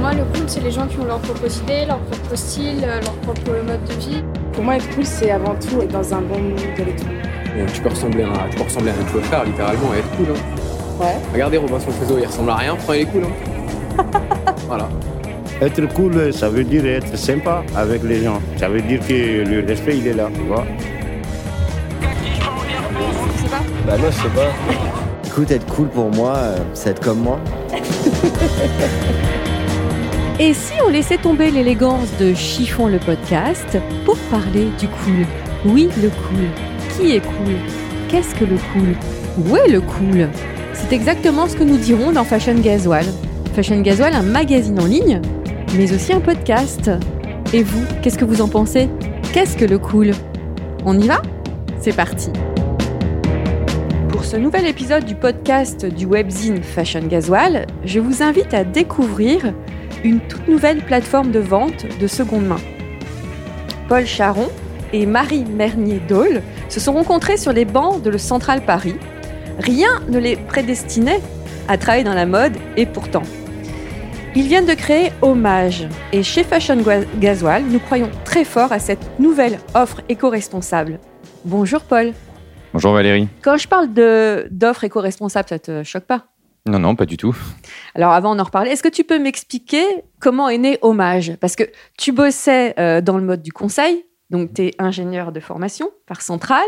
Moi, le cool, c'est les gens qui ont leur propre idée, leur propre style, euh, leur propre mode de vie. Pour moi, être cool, c'est avant tout être dans un bon mood tout. Euh, tu peux ressembler à, tu peux ressembler à un clochard, littéralement, et être cool. Hein. Ouais. Regardez Robinson Crusoe, il ressemble à rien, pourtant il est cool. Hein. voilà. Être cool, ça veut dire être sympa avec les gens. Ça veut dire que le respect, il est là, tu vois. Je sais pas. Bah moi je sais pas. Écoute, être cool pour moi, euh, c'est être comme moi. Et si on laissait tomber l'élégance de Chiffon le podcast pour parler du cool? Oui, le cool. Qui est cool? Qu'est-ce que le cool? Où est le cool? C'est exactement ce que nous dirons dans Fashion Gasoil. Fashion Gasoil, un magazine en ligne, mais aussi un podcast. Et vous, qu'est-ce que vous en pensez? Qu'est-ce que le cool? On y va? C'est parti. Pour ce nouvel épisode du podcast du webzine Fashion Gasoil, je vous invite à découvrir une toute nouvelle plateforme de vente de seconde main. Paul Charon et Marie Mernier-Dole se sont rencontrés sur les bancs de le Central Paris. Rien ne les prédestinait à travailler dans la mode et pourtant. Ils viennent de créer Hommage et chez Fashion Gasoil, nous croyons très fort à cette nouvelle offre éco-responsable. Bonjour Paul. Bonjour Valérie. Quand je parle de- d'offre éco-responsable, ça te choque pas? Non, non, pas du tout. Alors avant d'en reparler, est-ce que tu peux m'expliquer comment est né Hommage Parce que tu bossais euh, dans le mode du conseil, donc tu es ingénieur de formation par Centrale,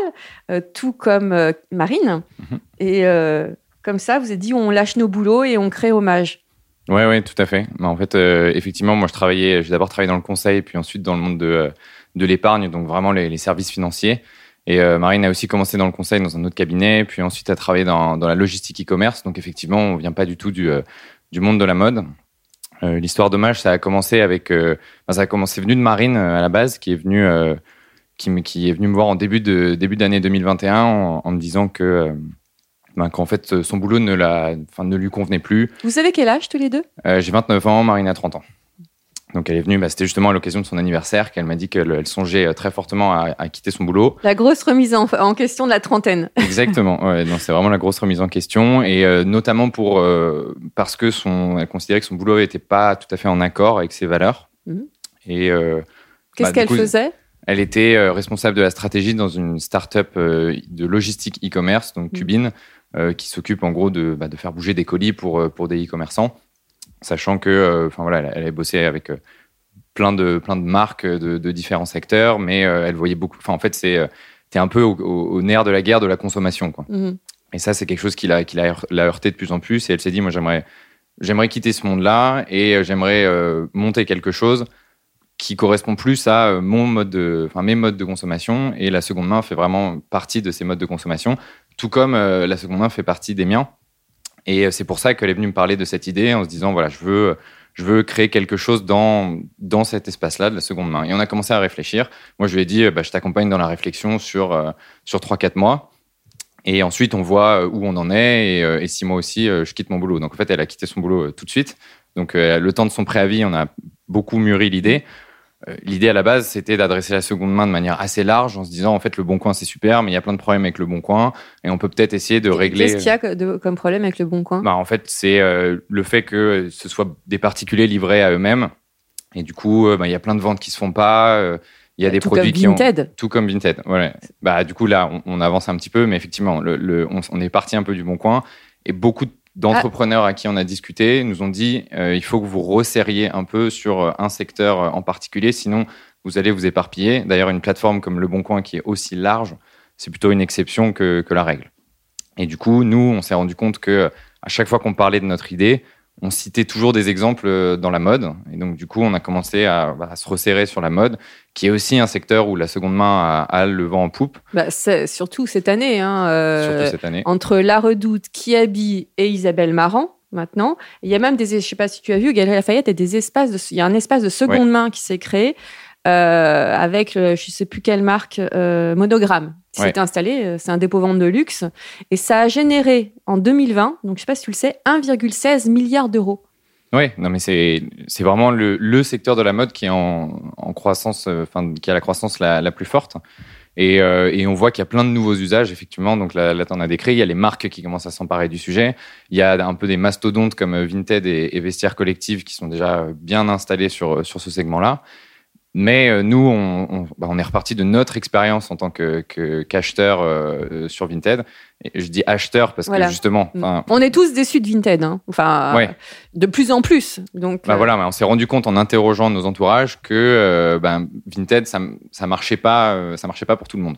euh, tout comme euh, Marine. Mhm. Et comme ça, vous avez dit on lâche nos boulots et on crée Hommage. Ouais, ouais, tout à fait. Bah, en fait, effectivement, moi, je travaillais, j'ai d'abord travaillé dans le conseil, puis ensuite dans le monde de, de l'épargne, donc vraiment les, les services financiers. Et euh, Marine a aussi commencé dans le conseil dans un autre cabinet, puis ensuite a travaillé dans, dans la logistique e-commerce. Donc effectivement, on vient pas du tout du, euh, du monde de la mode. Euh, L'histoire d'hommage, ça a commencé avec, euh, ça a commencé venu de Marine euh, à la base, qui est venue, qui, me- qui est venue me voir en début de début d'année 2021 en, en me disant que, ben, qu'en fait, son boulot ne la, ne lui convenait plus. Vous avez quel âge tous les deux? J'ai 29 ans, Marine a 30 ans. Donc elle est venue, bah, c'était justement à l'occasion de son anniversaire qu'elle m'a dit qu'elle elle songeait euh, très fortement à, à quitter son boulot. La grosse remise en, en question de la trentaine. Exactement, ouais, c'est vraiment la grosse remise en question et euh, notamment pour euh, parce que son, elle considérait que son boulot n'était pas tout à fait en accord avec ses valeurs. Mhm. Et euh, Qu'est-ce Bah, qu'elle faisait? elle était responsable de la stratégie dans une start-up de logistique e-commerce, donc Mhm. Cubine, euh, qui s'occupe en gros de, bah, de faire bouger des colis pour, pour des e-commerçants, sachant que, euh, enfin voilà, elle, elle avait bossé avec euh, plein de plein de marques de, de différents secteurs, mais euh, elle voyait beaucoup. Enfin en fait, c'est euh, t'es un peu au, nerf de la guerre de la consommation, quoi. Mhm. Et ça, c'est quelque chose qui l'a qui l'a heur- l'a heurté de plus en plus. Et elle s'est dit, moi, j'aimerais j'aimerais quitter ce monde-là et euh, j'aimerais euh, monter quelque chose qui correspond plus à euh, mon mode de, enfin mes modes de consommation. Et la seconde main fait vraiment partie de ces modes de consommation, tout comme euh, la seconde main fait partie des miens. Et euh, c'est pour ça qu'elle est venue me parler de cette idée en se disant, voilà, je veux je veux créer quelque chose dans, dans cet espace-là de la seconde main. Et on a commencé à réfléchir. Moi, je lui ai dit, euh, bah, je t'accompagne dans la réflexion sur, euh, sur 3-4 mois. Et ensuite, on voit où on en est. Et, et si moi aussi, je quitte mon boulot. Donc, en fait, elle a quitté son boulot tout de suite. Donc, le temps de son préavis, on a beaucoup mûri l'idée. Euh, L'idée à la base, c'était d'adresser la seconde main de manière assez large, en se disant en fait le bon coin c'est super, mais il y a plein de problèmes avec le bon coin, et on peut peut-être essayer de régler. Qu'est-ce qu'il y a de- comme problème avec le bon coin? Bah, en fait, c'est euh, le fait que ce soit des particuliers livrés à eux-mêmes. Et du coup, euh, bah, il y a plein de ventes qui se font pas. euh, Il y a des Tout produits comme qui ont Vinted. tout comme Vinted. Voilà. Bah, du coup, là, on, on avance un petit peu, mais effectivement, le, le- on, on est parti un peu du bon coin. Et beaucoup d'entrepreneurs à qui on a discuté nous ont dit euh, il faut que vous resserriez un peu sur euh, un secteur euh, en particulier, sinon vous allez vous éparpiller. D'ailleurs, une plateforme comme Le Bon Coin qui est aussi large, c'est plutôt une exception que, que la règle. Et du coup, nous, on s'est rendu compte que à chaque fois qu'on parlait de notre idée, on citait toujours des exemples euh, dans la mode. Et donc, du coup, on a commencé à, bah, à se resserrer sur la mode, qui est aussi un secteur où la seconde main a, a le vent en poupe, Bah, surtout cette année. Hein, euh, surtout cette année. entre La Redoute, Kiabi et Isabelle Marant, maintenant. Il y a même des, je sais pas si tu as vu, Galerie Lafayette a des espaces, de, il y a un espace de seconde main qui s'est créé euh, avec, le- je sais plus quelle marque, euh, Monogramme, qui Ouais. installé. euh, C'est un dépôt-vente de luxe. Et ça a généré en 2020, donc je sais pas si tu le sais, 1,16 milliard d'euros. Oui, non, mais c'est c'est vraiment le, le secteur de la mode qui est en, en croissance, euh, enfin, qui a la croissance la, la plus forte. Et, euh, et on voit qu'il y a plein de nouveaux usages, effectivement. Donc là, là tu en as décrit. Il y a les marques qui commencent à s'emparer du sujet. Il y a un peu des mastodontes comme euh, Vinted et, et Vestiaire Collective qui sont déjà euh, bien installés sur, sur ce segment-là. Mais euh, nous, on, on, bah, on est reparti de notre expérience en tant que que- qu'acheteur euh, euh, sur Vinted. Et je dis acheteur parce Voilà. que justement, enfin, On est tous déçus de Vinted, hein. enfin, Ouais. de plus en plus. Donc, Bah euh, voilà, on s'est rendu compte en interrogeant nos entourages que euh, ben, Vinted, ça, ça marchait pas, ça marchait pas pour tout le monde.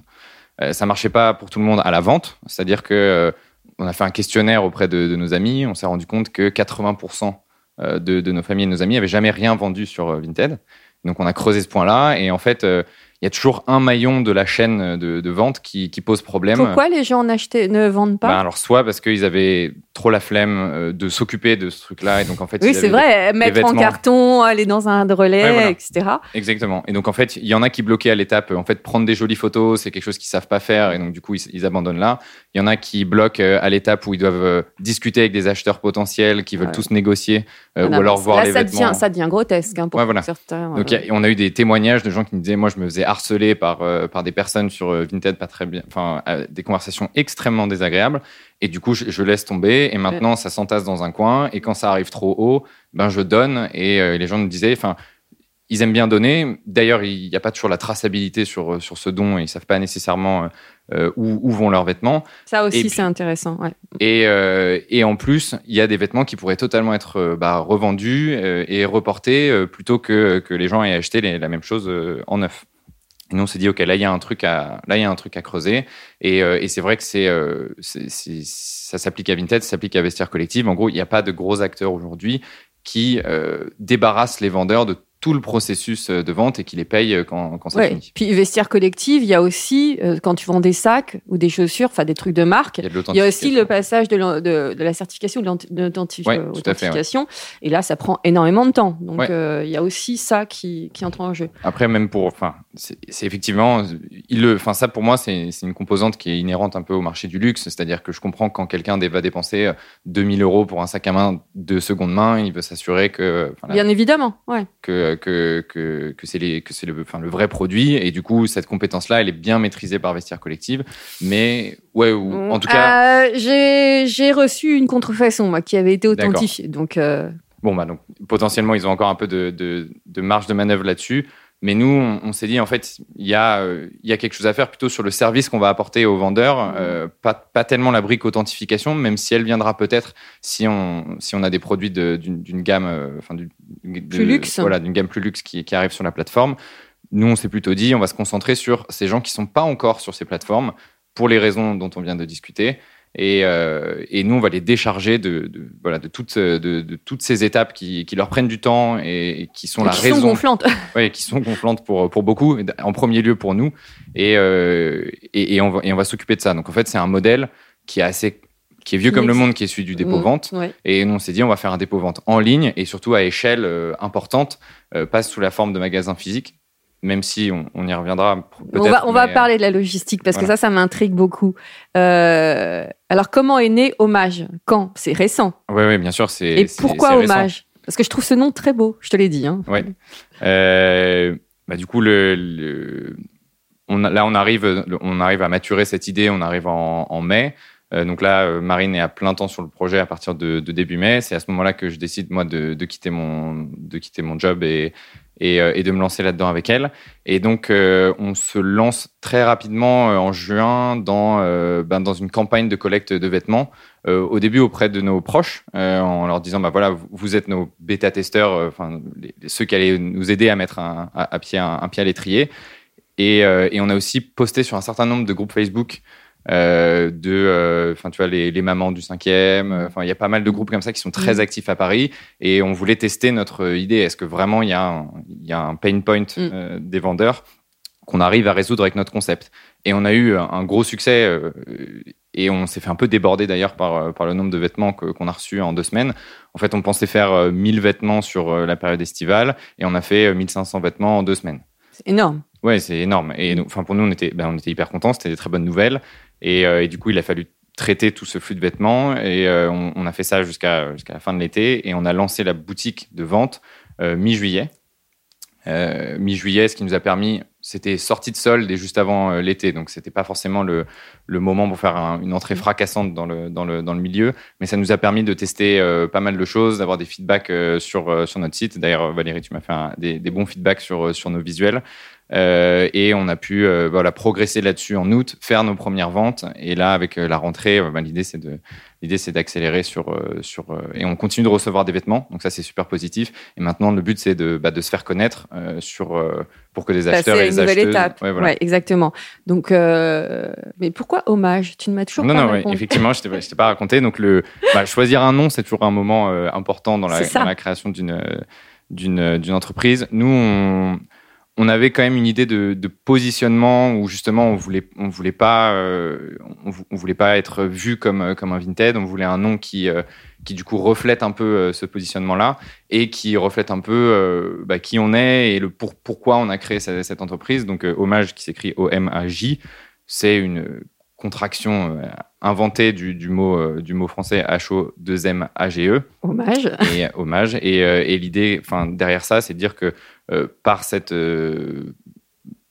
Ça marchait pas pour tout le monde à la vente, c'est-à-dire que on a fait un questionnaire auprès de, de nos amis, on s'est rendu compte que 80% euh, de, de nos familles et de nos amis avaient jamais rien vendu sur Vinted. Donc on a creusé ce point-là et en fait, euh, il y a toujours un maillon de la chaîne de, de vente qui, qui pose problème. pourquoi les gens ne vendent pas Ben, alors soit parce qu'ils avaient trop la flemme euh, de s'occuper de ce truc-là et donc en fait Oui, c'est vrai, mettre en carton, aller dans un relais, Ouais, voilà. etc. Exactement. Et donc en fait, il y en a qui bloquaient à l'étape. En fait, prendre des jolies photos, c'est quelque chose qu'ils savent pas faire, et donc du coup ils, ils abandonnent là. Il y en a qui bloquent euh, à l'étape où ils doivent euh, discuter avec des acheteurs potentiels, qui veulent Ouais. tous négocier, euh, ou alors voir là, les ça vêtements. devient, ça devient grotesque hein, pour Ouais, voilà. certains. Donc euh, a- on a eu des témoignages de gens qui me disaient, moi je me faisais harceler par euh, par des personnes sur euh, Vinted, pas très bien, enfin euh, des conversations extrêmement désagréables. Et du coup je, je laisse tomber. Et maintenant ça s'entasse dans un coin. Et quand ça arrive trop haut, ben je donne. Et euh, les gens me disaient, enfin ils aiment bien donner. D'ailleurs, il n'y a pas toujours la traçabilité sur, sur ce don et ils savent pas nécessairement euh, où, où vont leurs vêtements. ça aussi, c'est intéressant. ouais. Et, euh, et en plus, il y a des vêtements qui pourraient totalement être bah, revendus euh, et reportés plutôt que, que les gens aient acheté les- la même chose en neuf. Et nous, on s'est dit, OK, là, il y a un truc à, là, il y a un truc à creuser. Et, euh, et c'est vrai que c'est, euh, ça s'applique à Vinted, ça s'applique à Vestiaire Collective. En gros, il n'y a pas de gros acteurs aujourd'hui qui euh, débarrassent les vendeurs de tout le processus euh, de vente et qui les payent euh, quand, quand c'est Ouais. fini. Puis vestiaire collective, il y a aussi euh, quand tu vends des sacs ou des chaussures, enfin des trucs de marque. Il y a de Il y a aussi l'authentification. le passage de, l'en- de, de la certification, de l'auth- de l'authentifi- Ouais, ouais. Et là, ça prend énormément de temps. Donc, euh, il y a aussi ça qui, qui entre en jeu. Après, même pour, enfin, c'est effectivement, il le, enfin, ça pour moi, c'est une composante qui est inhérente un peu au marché du luxe. C'est-à-dire que je comprends quand quelqu'un va dépenser euh, 2000 euros pour un sac à main de seconde main, il veut s'assurer que, Bien évidemment, ouais. que, que, que, que c'est le, enfin, le vrai produit. Et du coup, cette compétence-là, elle est bien maîtrisée par Vestiaire Collective. Mais, ouais, ou, en tout cas, Euh, j'ai reçu une contrefaçon, moi, qui avait été authentifiée. Donc, euh, Bon, bah, donc, potentiellement, ils ont encore un peu de, de, de marge de manœuvre là-dessus. Mais nous, on, on s'est dit, en fait, il y, a, euh, il y a quelque chose à faire plutôt sur le service qu'on va apporter aux vendeurs. euh, pas, pas tellement la brique authentification, même si elle viendra peut-être si on, si on a des produits d'une gamme, euh, enfin, Plus luxe. Voilà, d'une gamme plus luxe qui, qui arrive sur la plateforme. Nous, on s'est plutôt dit, on va se concentrer sur ces gens qui sont pas encore sur ces plateformes pour les raisons dont on vient de discuter. Et, euh, et nous, on va les décharger de, de- voilà, de, toutes, de, de toutes ces étapes qui, qui leur prennent du temps et, et qui sont la qui raison. sont gonflantes. Ouais, qui sont gonflantes pour, pour beaucoup, en premier lieu pour nous. Et, euh, et, et on va, et on va s'occuper de ça. Donc en fait, c'est un modèle qui est assez qui est vieux Qui comme le monde, qui est celui du dépôt-vente. Mm, ouais. Et nous, on s'est dit, on va faire un dépôt-vente en ligne et surtout à échelle euh, importante, euh, pas sous la forme de magasins physiques, même si on, on y reviendra. On va, on va mais, euh, parler de la logistique parce voilà. que ça, ça m'intrigue beaucoup. Euh, alors, comment est né Hommage? Quand? C'est récent. Oui, oui, bien sûr. c'est Et pourquoi. Hommage? Parce que je trouve ce nom très beau, je te l'ai dit. Hein. Ouais. Euh, bah, du coup, le, le- on a- là, on arrive, on arrive à maturer cette idée. On arrive en, en mai. Euh, donc là, Marine est à plein temps sur le projet à partir de, de début mai. C'est à ce moment-là que je décide moi de, de quitter mon de quitter mon job et et, euh, et de me lancer là-dedans avec elle. Et donc, euh, on se lance très rapidement euh, en juin dans ben, dans une campagne de collecte de vêtements. Au début auprès de nos proches, en leur disant bah voilà, vous, êtes nos bêta testeurs, enfin les- les- ceux qui allaient nous aider à mettre un, à, pied un, pied à l'étrier. Et on a aussi posté sur un certain nombre de groupes Facebook euh, de, euh, enfin tu vois les, les mamans du cinquième. euh, Enfin il y a pas mal de groupes comme ça qui sont très Mhm. actifs à Paris et on voulait tester notre idée. Est-ce que vraiment il y a un, y a un pain point euh, des vendeurs qu'on arrive à résoudre avec notre concept? Et on a eu un, gros succès et on s'est fait un peu déborder d'ailleurs par, par le nombre de vêtements qu'on a reçus en deux semaines. En fait, on pensait faire euh, 1000 vêtements sur la période estivale et on a fait euh, 1500 vêtements en deux semaines. C'est énorme. Ouais, c'est énorme. Et enfin, pour nous, on était, ben, on était hyper contents. C'était des très bonnes nouvelles. Et, euh, et du coup, il a fallu traiter tout ce flux de vêtements. Et euh, on, on a fait ça jusqu'à jusqu'à la fin de l'été. Et on a lancé la boutique de vente euh, mi-juillet. Euh, mi-juillet, ce qui nous a permis, c'était sortie de solde et juste avant euh, l'été. Donc, c'était pas forcément le, le moment pour faire un- une entrée fracassante dans le, dans, le, dans le milieu. Mais ça nous a permis de tester euh, pas mal de choses, d'avoir des feedbacks sur, sur notre site. D'ailleurs, Valérie, tu m'as fait un- des, des bons feedbacks sur, sur nos visuels. Euh, et on a pu euh, voilà, progresser là-dessus en août, faire nos premières ventes. Et là, avec euh, la rentrée, bah, l'idée c'est de l'idée c'est d'accélérer sur sur et on continue de recevoir des vêtements. Donc ça c'est super positif. Et maintenant le but c'est de bah, de se faire connaître euh, sur pour que des Passer acheteurs et nouvelle acheteuses. étape. Ouais, voilà. Ouais, exactement. Donc, mais pourquoi hommage? Tu ne m'as toujours Non, pas non, ouais, répondu. effectivement, je je t'ai pas raconté. Donc, le, bah, choisir un nom, c'est toujours un moment important dans la, dans création d'une d'une d'une entreprise. Nous, on, on avait quand même une idée de, positionnement où justement on voulait on voulait pas euh, on, vou- on voulait pas être vu comme euh, comme un Vinted. On voulait un nom qui euh, qui du coup reflète un peu ce positionnement-là et qui reflète un peu bah, qui on est et le pour, pourquoi on a créé cette, cette entreprise. Donc, Hommage qui s'écrit O-M-A-J, c'est une contraction euh, inventée du, du mot, euh, du mot français H-O-2-M-A-G-E Hommage. et hommage. Et, euh, et l'idée, derrière ça, c'est de dire que euh, par cette euh,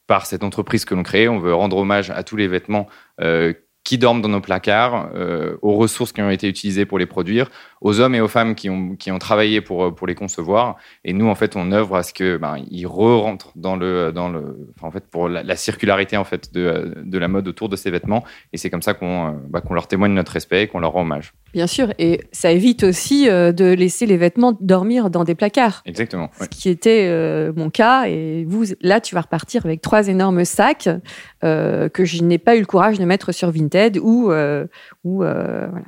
par cette entreprise que l'on crée, on veut rendre hommage à tous les vêtements euh, qui dorment dans nos placards, euh, aux ressources qui ont été utilisées pour les produire, aux hommes et aux femmes qui ont, qui ont travaillé pour, pour les concevoir. Et nous, en fait, on œuvre à ce que ben, re-rentrent dans le, dans le, enfin, en fait, pour la, la circularité en fait de, de la mode autour de ces vêtements. Et c'est comme ça qu'on euh, qu'on leur témoigne notre respect et qu'on leur rend hommage. Bien sûr. Et ça évite aussi euh, de laisser les vêtements dormir dans des placards. Exactement. ouais. Ce qui était euh, mon cas. Et vous, là, tu vas repartir avec trois énormes sacs euh, que je n'ai pas eu le courage de mettre sur Vinted ou, euh, ou euh, voilà.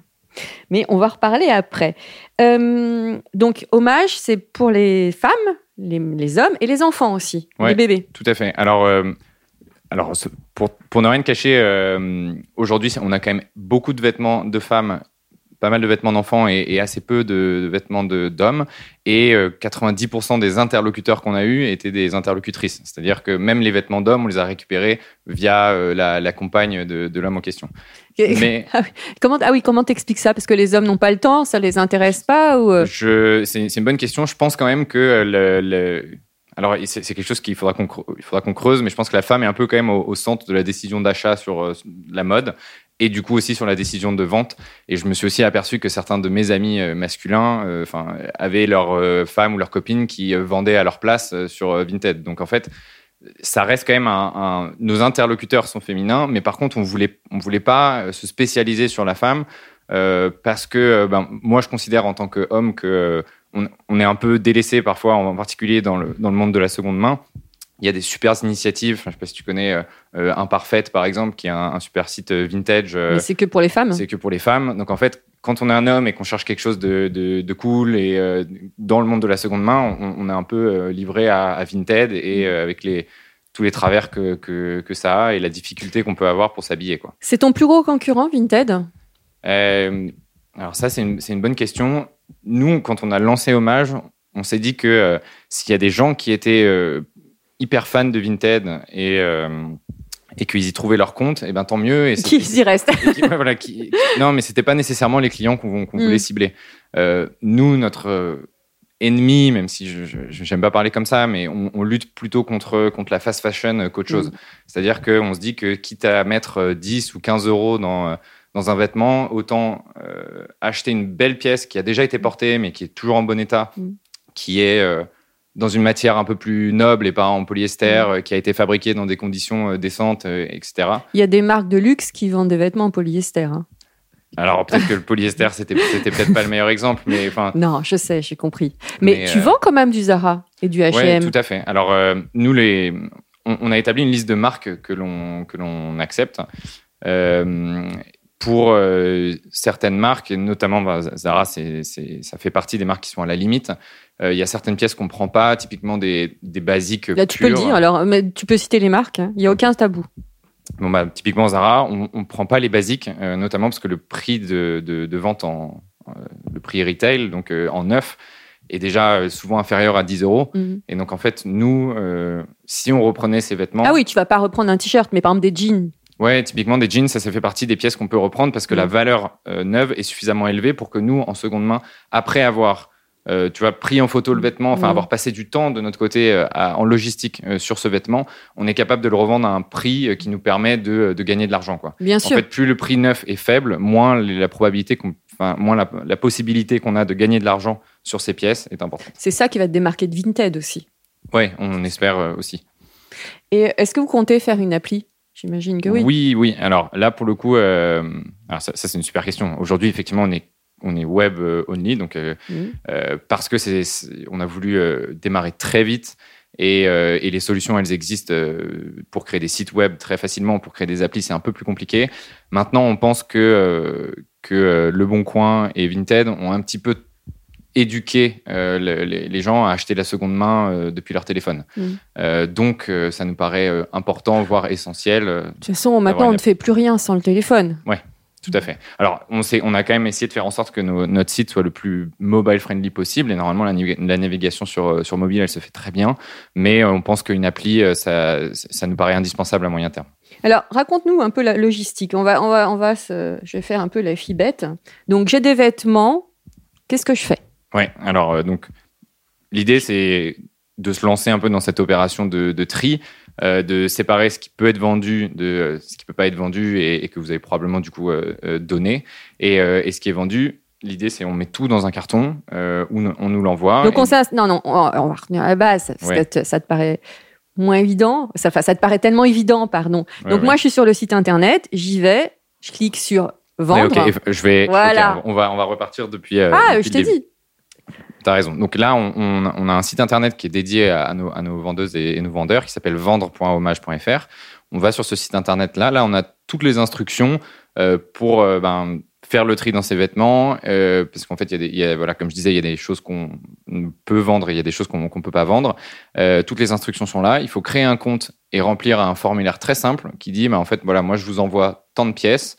Mais on va reparler après. Euh, donc, hommage, c'est pour les femmes, les, les hommes et les enfants aussi, Ouais. les bébés. Tout à fait. Alors, euh, alors pour, pour ne rien cacher, euh, aujourd'hui, on a quand même beaucoup de vêtements de femmes, pas mal de vêtements d'enfants et, et assez peu de, de vêtements d'hommes. Et euh, 90% des interlocuteurs qu'on a eus étaient des interlocutrices. C'est-à-dire que même les vêtements d'hommes, on les a récupérés via euh, la, la compagne de, de l'homme en question. Mais Comment, ah oui, comment t'expliques ça? Parce que les hommes n'ont pas le temps, ça les intéresse pas ou euh, c'est, une bonne question. Je pense quand même que euh, le, le- alors c'est, quelque chose qu'il faudra qu'on, creuse, mais je pense que la femme est un peu quand même au, au centre de la décision d'achat sur euh, la mode et du coup aussi sur la décision de vente. Et je me suis aussi aperçu que certains de mes amis euh, masculins, euh, avaient leur euh, femme ou leur copine qui euh, vendaient à leur place sur Vinted. Donc en fait, ça reste quand même un, nos interlocuteurs sont féminins, mais par contre on voulait on voulait pas se spécialiser sur la femme parce que ben, moi je considère en tant qu'homme que on, on est un peu délaissé parfois, en particulier dans le, dans le monde de la seconde main. Il y a des super initiatives, je sais pas si tu connais euh, euh, Imparfaite par exemple, qui est un, un super site euh, vintage. euh, mais c'est que pour les femmes. c'est que pour les femmes. Donc en fait, quand on est un homme et qu'on cherche quelque chose de, de, de cool et euh, dans le monde de la seconde main, on, on est un peu livré à, à Vinted et avec les, tous les travers que, que, que ça a et la difficulté qu'on peut avoir pour s'habiller. quoi. C'est ton plus gros concurrent, Vinted? Alors ça, c'est une, c'est une bonne question. Nous, quand on a lancé Hommage, on s'est dit que euh, s'il y a des gens qui étaient euh, hyper fans de Vinted et, euh, et qu'ils y trouvaient leur compte, et ben tant mieux. Et Qui y reste et qui- ouais, voilà, qui- non, mais c'était pas nécessairement les clients qu'on Mm. voulait cibler. Euh, nous, notre euh, ennemi, même si je j'aime pas parler comme ça, mais on, on lutte plutôt contre contre la fast fashion qu'autre chose. C'est-à-dire qu'on se dit que quitte à mettre euh, 10 ou 15 euros dans dans un vêtement, autant euh, acheter une belle pièce qui a déjà été portée, mais qui est toujours en bon état, Mm. qui est euh, dans une matière un peu plus noble et pas en polyester, euh, qui a été fabriquée dans des conditions euh, décentes, euh, etc. Il y a des marques de luxe qui vendent des vêtements en polyester. hein. Alors peut-être que le polyester c'était peut-être pas le meilleur exemple, mais enfin Non, je sais, j'ai compris. Mais, Mais, tu euh, vends quand même du Zara et du H&M. tout à fait. Alors euh, nous les on, on a établi une liste de marques que l'on que l'on accepte. Euh, pour euh, certaines marques, et notamment bah, Zara, c'est, c'est- ça fait partie des marques qui sont à la limite. Euh, Il y a certaines pièces qu'on ne prend pas, typiquement des, des basiques Là, tu peux le dire, alors, mais tu peux citer les marques, hein. il n'y a aucun tabou. Bon, bah, typiquement Zara, on ne prend pas les basiques, euh, notamment parce que le prix de, de, de vente en le prix retail, donc en neuf, est déjà souvent inférieur à 10 euros. Mhm. Et donc en fait, nous, si on reprenait ces vêtements, Ah oui, tu vas pas reprendre un t-shirt, mais par exemple des jeans. Ouais, typiquement des jeans, ça, ça fait partie des pièces qu'on peut reprendre parce que la Mhm. valeur euh, neuve est suffisamment élevée pour que nous, en seconde main, après avoir euh, tu vois, pris en photo le vêtement, enfin Mhm. avoir passé du temps de notre côté euh, à- en logistique euh, sur ce vêtement, on est capable de le revendre à un prix qui nous permet de, de gagner de l'argent. quoi. Bien En sûr. fait, plus le prix neuf est faible, moins la probabilité, qu'on- enfin, moins la, la possibilité qu'on a de gagner de l'argent sur ces pièces est importante. C'est ça qui va te démarquer de Vinted aussi. Ouais, on espère aussi. Et est-ce que vous comptez faire une appli? J'imagine que oui. oui, oui. Alors là, pour le coup, euh, alors ça, ça, c'est une super question. Aujourd'hui, effectivement, on est on est web euh, only, donc euh, parce que c'est on a voulu démarrer très vite. Et, et les solutions, elles existent pour créer des sites web très facilement. Pour créer des applis, c'est un peu plus compliqué. Maintenant, on pense que, que Le Bon Coin et Vinted ont un petit peu éduqué euh, le- les, les gens à acheter la seconde main euh, depuis leur téléphone. Mhm. Euh, donc, ça nous paraît important, voire essentiel. De toute façon, maintenant, on ne fait plus rien sans le téléphone. tout à fait. Alors, on, sait, on a quand même essayé de faire en sorte que nos- notre site soit le plus mobile friendly possible. Et normalement, la, navi- la navigation sur, sur mobile, elle se fait très bien. Mais on pense qu'une appli, ça, ça nous paraît indispensable à moyen terme. Alors, raconte-nous un peu la logistique. On va, on va, on va se- je vais faire un peu la fille bête. Donc, j'ai des vêtements. Qu'est-ce que je fais? Ouais. Alors, euh, donc, l'idée, c'est de se lancer un peu dans cette opération de, de tri, euh, de séparer ce qui peut être vendu de euh, ce qui peut pas être vendu et, et que vous avez probablement du coup donné. Et, et ce qui est vendu, l'idée, c'est on met tout dans un carton où on nous l'envoie. Donc, Et- on s'ins- Non, non, on, on va retenir à la base. parce Ouais. que ça te paraît moins évident. Ça, ça te paraît tellement évident, pardon. Ouais, Donc, ouais. moi, je suis sur le site internet. J'y vais. Je clique sur vendre. Ouais, ok, je vais. Voilà. on va on va repartir depuis. euh, ah, depuis je t'ai début. Raison. Donc là, on, a un site internet qui est dédié à, nos, vendeuses et, nos vendeurs qui s'appelle vendre.hommage.fr. On va sur ce site internet là. Là, on a toutes les instructions euh, pour euh, ben, faire le tri dans ses vêtements. euh, parce qu'en fait, il y a des, voilà, comme je disais, il y a des choses qu'on peut vendre et il y a des choses qu'on qu'on peut pas vendre. Toutes les instructions sont là. Il faut créer un compte et remplir un formulaire très simple qui dit, ben, en fait, voilà, moi, je vous envoie tant de pièces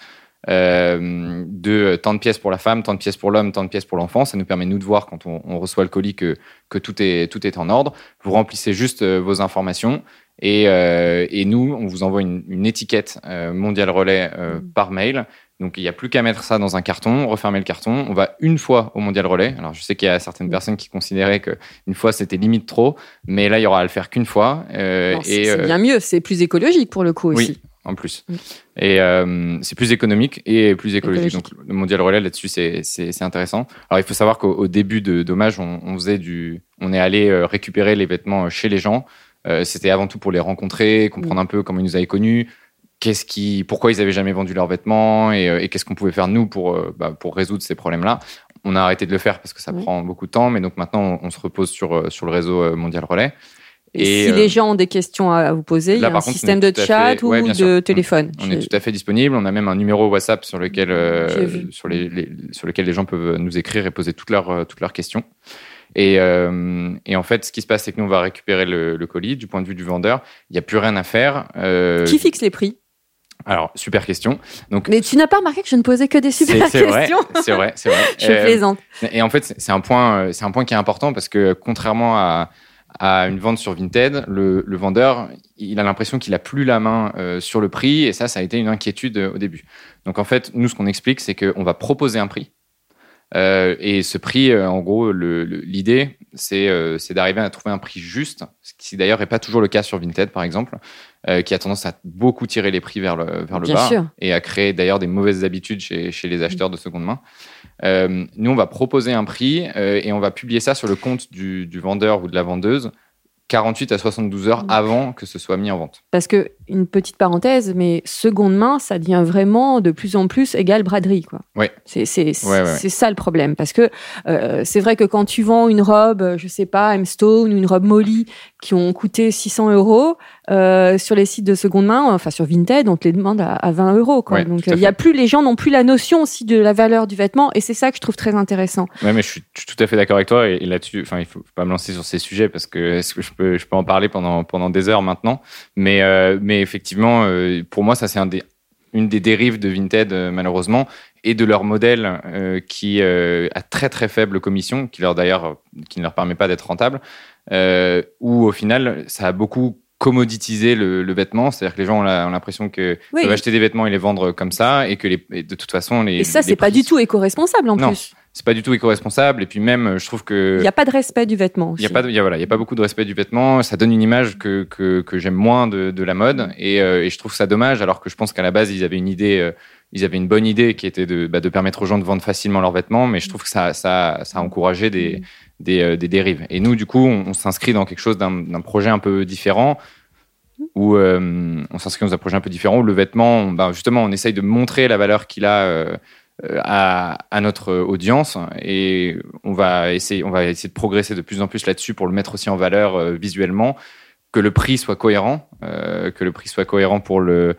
euh, de tant de pièces pour la femme, tant de pièces pour l'homme, tant de pièces pour l'enfant. Ça nous permet, nous, de voir quand on, on reçoit le colis que, que tout, est, tout est en ordre. Vous remplissez juste euh, vos informations et, euh, et nous, on vous envoie une, une étiquette euh, mondial relais euh, Mm. par mail. Donc, il n'y a plus qu'à mettre ça dans un carton, refermer le carton. On va une fois au mondial relais. Alors, je sais qu'il y a certaines Mm. personnes qui considéraient qu'une fois, c'était limite trop. Mais là, il y aura à le faire qu'une fois. euh, C'est euh, bien mieux. C'est plus écologique pour le coup oui, aussi. En plus. Mm. Et euh, c'est plus économique et plus écologique. Écologique. Donc le mondial relais là-dessus, c'est intéressant. Alors il faut savoir qu'au au début de Dommage, on, on faisait du, on est allé euh, récupérer les vêtements chez les gens. Euh, C'était avant tout pour les rencontrer, comprendre un peu comment ils nous avaient connus, qu'est-ce qui, pourquoi ils avaient jamais vendu leurs vêtements et, euh, et qu'est-ce qu'on pouvait faire nous pour euh, bah, pour résoudre ces problèmes-là. On a arrêté de le faire parce que ça Oui. prend beaucoup de temps, mais donc maintenant on, on se repose sur euh, sur le réseau euh, mondial relais. Et, Et, si euh, les gens ont des questions à vous poser, il y a un contre, système de chat fait- ou ouais, de sûr. téléphone. On est tout à fait disponible. On a même un numéro WhatsApp sur lequel, euh, sur, les, les- sur lequel les gens peuvent nous écrire et poser toutes leurs, euh, toutes leurs questions. Et, euh, et en fait, ce qui se passe, c'est que nous, on va récupérer le, le colis. Du point de vue du vendeur, il n'y a plus rien à faire. Qui fixe les prix? Alors, super question. Donc, Mais tu n'as pas remarqué que je ne posais que des super questions c'est vrai, c'est vrai. Je Euh, plaisante. et en fait, c'est- un point, c'est un point qui est important parce que contrairement à, à une vente sur Vinted, le, le vendeur, il a l'impression qu'il a plus la main euh, sur le prix et ça, ça a été une inquiétude euh, au début. Donc en fait, nous, ce qu'on explique, c'est qu'on va proposer un prix. Euh, et ce prix, en gros, l'idée, c'est d'arriver à trouver un prix juste, ce qui d'ailleurs n'est pas toujours le cas sur Vinted, par exemple, qui a tendance à beaucoup tirer les prix vers le, vers le Bien bas sûr. et à créer d'ailleurs des mauvaises habitudes chez, chez les acheteurs de seconde main. Euh, nous, on va proposer un prix euh, et on va publier ça sur le compte du, du vendeur ou de la vendeuse 48 à 72 heures Mm. avant que ce soit mis en vente. Parce que, une petite parenthèse, mais seconde main, ça devient vraiment de plus en plus égal braderie. Quoi. Ouais. C'est c'est- c'est- Ouais, ouais, ouais. c'est ça le problème. Parce que euh, c'est vrai que quand tu vends une robe, je sais pas, M-Stone ou une robe Molly qui ont coûté 600 euros, euh, sur les sites de seconde main, enfin sur Vinted, on te les demande à, à 20 euros. Quoi. Ouais, Donc il y a plus, les gens n'ont plus la notion aussi de la valeur du vêtement, et c'est ça que je trouve très intéressant. Ouais, mais je suis, je suis tout à fait d'accord avec toi. Et, et là-dessus, enfin, il faut faut pas me lancer sur ces sujets parce que, je peux, je peux en parler pendant, pendant des heures maintenant? Mais, euh, mais effectivement, euh, pour moi, ça, c'est un des, une des dérives de Vinted, malheureusement, et de leur modèle euh, qui euh, a très, très faible commission, qui leur, d'ailleurs, qui ne leur permet pas d'être rentable, euh, où au final, ça a beaucoup commoditisé le, le vêtement, c'est-à-dire que les gens ont l'impression que Oui. peuvent acheter des vêtements et les vendre comme ça, et que les, et de toute façon, les Et ça, c'est pas du tout éco-responsable en Non. plus. c'est pas du tout éco-responsable. Et puis même, je trouve que Il n'y a pas de respect du vêtement. il y a pas, de- y a, voilà, il y a pas beaucoup de respect du vêtement. Ça donne une image que que, que j'aime moins de, de la mode, et, euh, et je trouve ça dommage. Alors que je pense qu'à la base, ils avaient une idée, ils avaient une bonne idée qui était de, bah, de permettre aux gens de vendre facilement leurs vêtements. Mais je trouve que ça ça ça a encouragé des des, euh, des dérives. Et nous, du coup, on, on s'inscrit dans quelque chose d'un projet un peu différent. Où euh, on s'inscrit dans un projet un peu différent où le vêtement, on- ben, justement, on essaye de montrer la valeur qu'il a euh, à, à notre audience et on va essayer, on va essayer de progresser de plus en plus là-dessus pour le mettre aussi en valeur visuellement, que le prix soit cohérent, que le prix soit cohérent pour le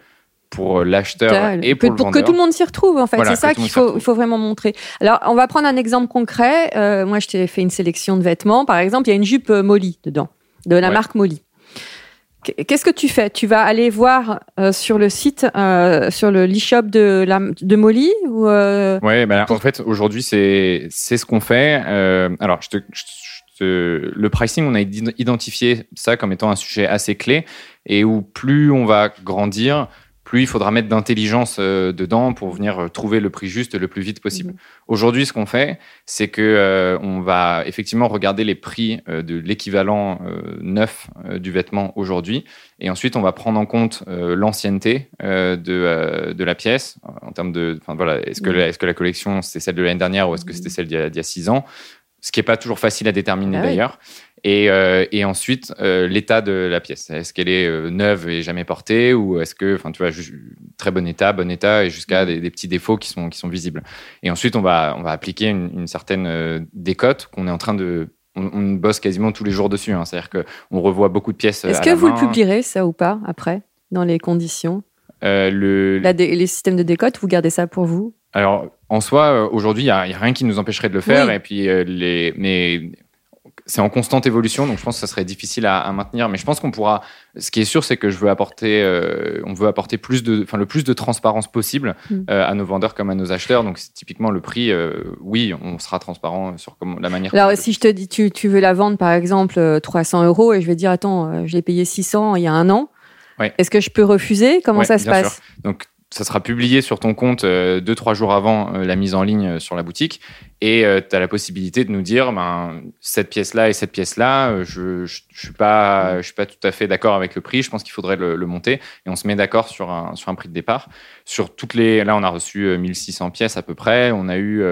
pour l'acheteur Total. et Que- pour le que tout le monde s'y retrouve en fait. Voilà, c'est ça qu'il faut, il faut vraiment montrer. Alors, on va prendre un exemple concret. Euh, moi, je t'ai fait une sélection de vêtements. Par exemple, il y a une jupe euh, Molly dedans, de la Ouais. marque Molly. Qu- Qu'est-ce que tu fais? Tu vas aller voir euh, sur le site, euh, sur le e-shop de, la, de Molly ou euh, Ouais, ben, en fait, aujourd'hui, c'est c'est ce qu'on fait. Euh, alors, je te, je le pricing, on a id- identifié ça comme étant un sujet assez clé et où plus on va grandir, plus il faudra mettre d'intelligence euh, dedans pour venir euh, trouver le prix juste le plus vite possible. Aujourd'hui, ce qu'on fait, c'est que euh, on va effectivement regarder les prix euh, de l'équivalent neuf du vêtement aujourd'hui, et ensuite on va prendre en compte l'ancienneté de, de la pièce en termes de, voilà, est-ce que, Mhm. que la collection c'est celle de l'année dernière ou est-ce que c'était celle d'il y a- d'il y a six ans, ce qui est pas toujours facile à déterminer Ah oui. Et, euh, et ensuite, euh, l'état de la pièce. Est-ce qu'elle est euh, neuve et jamais portée ou est-ce que, enfin, tu vois, très bon état, bon état et jusqu'à des, des petits défauts qui sont, qui sont visibles. Et ensuite, on va, on va appliquer une, une certaine décote qu'on est en train de. On, on bosse quasiment tous les jours dessus. hein. C'est-à-dire qu'on revoit beaucoup de pièces. Est-ce que la vous le publierez ça ou pas après dans les conditions? Le, La Les systèmes de décote, vous gardez ça pour vous? Alors, en soi, aujourd'hui, il n'y a, rien qui nous empêcherait de le faire. Oui. Et puis, les, mais c'est en constante évolution, donc je pense que ça serait difficile à, à maintenir. Mais je pense qu'on pourra. Ce qui est sûr, c'est que je veux apporter, euh, on veut apporter plus de, enfin, le plus de transparence possible Mm. euh, à nos vendeurs comme à nos acheteurs. Donc, c'est typiquement le prix. euh, oui, on sera transparent sur comment, la manière. Alors, si je te dis, tu, tu veux la vendre par exemple euh, 300 euros et je vais dire, attends, euh, je l'ai payé 600 il y a un an, Ouais. est-ce que je peux refuser? Comment Ouais, ça se passe sûr. Donc, ça sera publié sur ton compte euh, deux, trois jours avant euh, la mise en ligne euh, sur la boutique. Et tu as la possibilité de nous dire, ben, cette pièce-là et cette pièce-là, euh, je je je suis pas, je suis pas tout à fait d'accord avec le prix. Je pense qu'il faudrait le, le monter. Et on se met d'accord sur un, sur un prix de départ. Sur toutes les, là, on a reçu euh, 1600 pièces à peu près. On a eu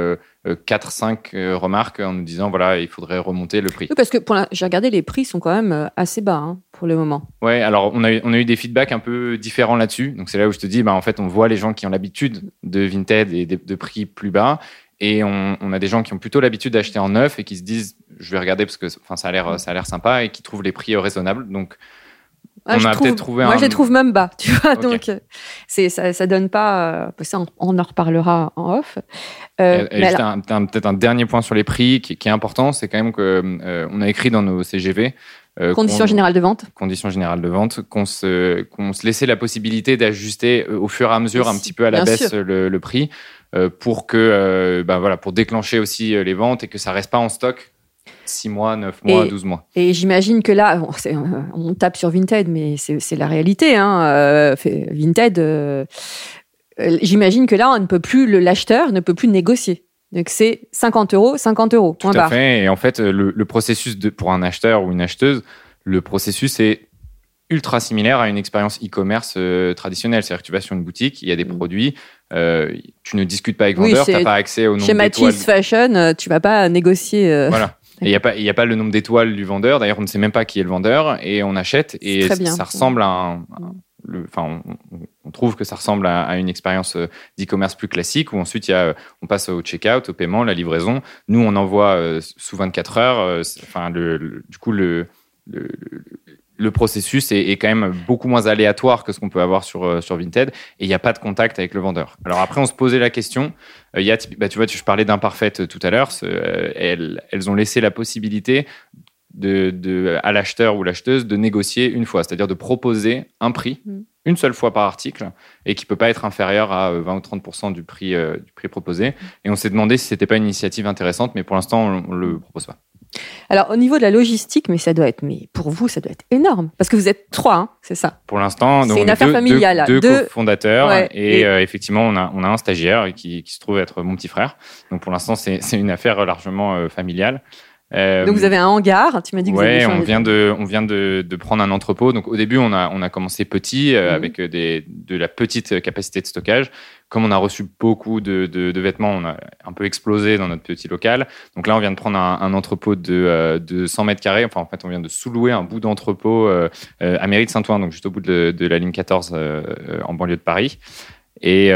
euh, 4-5 remarques en nous disant, voilà, il faudrait remonter le prix. Oui, parce que j'ai regardé, les prix sont quand même euh, assez bas hein, pour le moment. Ouais, alors on a, eu, on a eu des feedbacks un peu différents là-dessus. Donc c'est là où je te dis, bah, en fait, on voit les gens qui ont l'habitude de Vinted et de, de prix plus bas. Et on, on a des gens qui ont plutôt l'habitude d'acheter en neuf et qui se disent, je vais regarder parce que enfin, ça a l'air ça a l'air sympa et qui trouvent les prix euh, raisonnables. Donc On je a trouve- peut-être trouvé Moi, un- je les trouve même bas, tu vois. Donc, c'est ça, ça donne pas. euh, ça, on, on en reparlera en off. Euh, Et- et mais juste alors- un- un- peut-être un dernier point sur les prix qui, qui est important, c'est quand même que euh, on a écrit dans nos CGV. euh, conditions qu'on- générales de vente. conditions générales de vente, qu'on se, qu'on se laissait la possibilité d'ajuster au fur et à mesure un petit peu à la baisse le, le prix pour que, ben voilà, pour déclencher aussi les ventes et que ça reste pas en stock 6 mois, 9 mois, Et- 12 mois. Et j'imagine que là, bon, on tape sur Vinted, mais c'est la réalité. Hein. euh, Vinted, euh, euh, j'imagine que là, on ne peut plus, le- l'acheteur ne peut plus négocier. Donc c'est 50 euros, 50 euros. Tout Point à barre. fait. Et en fait, le, le processus de, pour un acheteur ou une acheteuse, le processus est ultra similaire à une expérience e-commerce euh, traditionnelle. C'est-à-dire que tu vas sur une boutique, il y a des Mm. produits, euh, tu ne discutes pas avec vendeur, tu n'as pas accès au nombre Chez. Matisse Fashion, tu vas pas négocier. euh, Voilà. Il n'y a, pas- il y a pas le nombre d'étoiles du vendeur. D'ailleurs, on ne sait même pas qui est le vendeur. Et on achète. Et bien. ça ressemble à un. un- le- Enfin, on, on trouve que ça ressemble à, à une expérience euh, d'e-commerce plus classique où ensuite il y a, euh, on passe au checkout, au paiement, la livraison. Nous, on envoie euh, sous 24 heures. Enfin, le, le- du coup, le, le- processus est, quand même beaucoup moins aléatoire que ce qu'on peut avoir sur, euh, sur Vinted et il n'y a pas de contact avec le vendeur. Alors après, on se posait la question. euh, y a, bah, tu vois, je parlais d'imparfaites tout à l'heure. euh, elles, ont laissé la possibilité à l'acheteur ou l'acheteuse de négocier une fois, c'est-à-dire de proposer un prix Mm. Une seule fois par article et qui peut pas être inférieur à euh, 20 ou 30% du prix, euh, du prix proposé. Et on s'est demandé si c'était pas une initiative intéressante, mais pour l'instant, on, on le propose pas. Alors, au niveau de la logistique, mais ça doit être, mais pour vous, ça doit être énorme. Parce que vous êtes trois, hein, c'est ça. Pour l'instant, C'est une affaire deux, familiale, deux, deux deux- cofondateurs Ouais, et, et- euh, effectivement, on a, on a un stagiaire qui, qui se trouve être mon petit frère. Donc pour l'instant, c'est c'est une affaire largement euh, familiale. Euh, Donc, vous avez un hangar. Tu m'as dit que vous avez on vient de, on vient de, de prendre un entrepôt. Donc au début, on a, on a commencé petit euh, Mhm. avec euh, des, de la petite capacité de stockage. Comme on a reçu beaucoup de, de, de vêtements, on a un peu explosé dans notre petit local. Donc là, on vient de prendre un, un entrepôt de, euh, de 100 mètres carrés. Enfin, en fait, on vient de sous-louer un bout d'entrepôt à Mairie de Saint-Ouen, donc juste au bout de, la ligne 14 euh, euh, en banlieue de Paris. Et,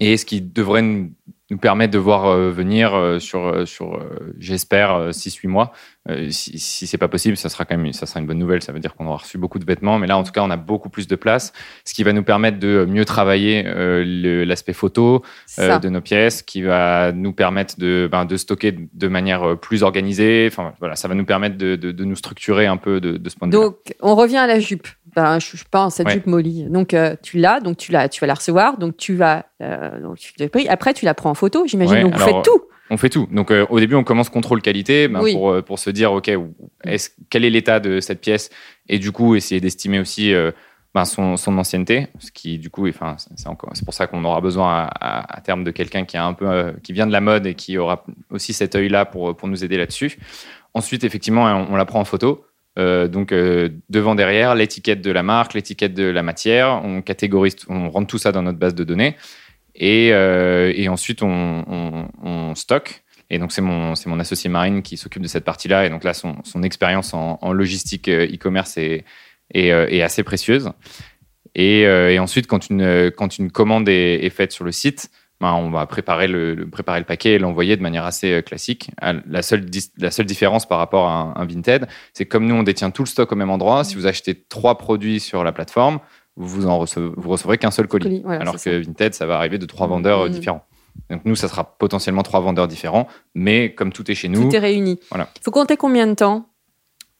et ce qui devrait nous, nous permettre de voir euh, venir euh, sur, euh, sur j'espère, 6-8 mois. Euh, si si c'est pas possible, ça sera quand même ça sera une bonne nouvelle. Ça veut dire qu'on aura reçu beaucoup de vêtements, mais là, en tout cas, on a beaucoup plus de place, ce qui va nous permettre de mieux travailler euh, l'aspect photo euh, de nos pièces, qui va nous permettre de, ben, de stocker de manière plus organisée. Enfin, voilà, ça va nous permettre de, de, de nous structurer un peu de, ce point de vue. Donc, on revient à la jupe. Ben, je pas en cette Ouais. jupe Molly. Donc, tu l'as, donc tu l'as, tu vas la recevoir, donc tu vas, donc tu. Après, tu la prends en photo, j'imagine. Ouais, donc, vous alors, faites tout. On fait tout. Donc euh, au début, on commence contrôle qualité ben, Oui. pour, euh, pour se dire, OK, est quel est l'état de cette pièce? Et du coup, essayer d'estimer aussi euh, ben, son, son ancienneté, ce qui du coup, enfin, c'est pour ça qu'on aura besoin à, à- à terme de quelqu'un qui, a un peu, euh, qui vient de la mode et qui aura aussi cet œil-là pour, pour nous aider là-dessus. Ensuite, effectivement, on, on la prend en photo. Euh, donc euh, devant derrière l'étiquette de la marque, l'étiquette de la matière, on catégorise, on rentre tout ça dans notre base de données et, euh, et ensuite on, stocke. Et donc c'est mon associé Marine qui s'occupe de cette partie-là et donc là son, expérience en, logistique euh, e-commerce euh, est assez précieuse. Et, ensuite quand une commande est, faite sur le site, ben, on va préparer le, paquet et l'envoyer de manière assez classique. La seule, différence par rapport à un, un Vinted, c'est comme nous, on détient tout le stock au même endroit, si vous achetez trois produits sur la plateforme, vous en recevez, vous recevrez qu'un seul colis. Colis, voilà, alors que c'est Vinted, ça va arriver de trois vendeurs euh, Mhm. différents. Donc nous, ça sera potentiellement trois vendeurs différents, mais comme tout est chez nous, Tout est réuni. Voilà. faut compter combien de temps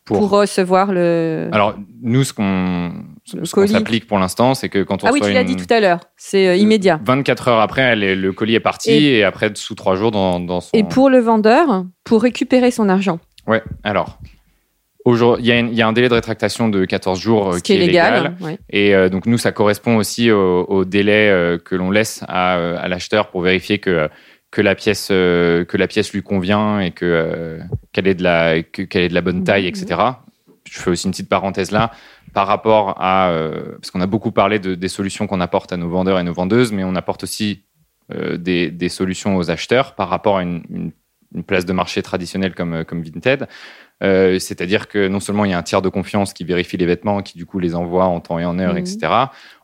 pour, pour... recevoir le. Alors nous, ce qu'on Le ce qu'on colis. s'applique pour l'instant, c'est que quand on ah oui, tu l'as une- dit tout à l'heure. C'est euh, immédiat. 24 heures après, elle est- le colis est parti Et- et, après sous trois jours dans, dans son. Et pour le vendeur, pour récupérer son argent, Ouais. Alors. Aujourd'hui, il y, a y un délai de rétractation de 14 jours euh, ce qui est légal. ouais. Et euh, donc nous, ça correspond aussi au, au délai euh, que l'on laisse à, à l'acheteur pour vérifier que que la pièce euh, que la pièce lui convient et que qu'elle est de la que- qu'elle est de la bonne taille, etc. Je fais aussi une petite parenthèse là par rapport à parce qu'on a beaucoup parlé de, des solutions qu'on apporte à nos vendeurs et nos vendeuses, mais on apporte aussi des, des solutions aux acheteurs par rapport à une, une- une place de marché traditionnelle comme comme Vinted. Euh, C'est-à-dire que non seulement il y a un tiers de confiance qui vérifie les vêtements, qui du coup les envoie en temps et en heure, Mhm. etc.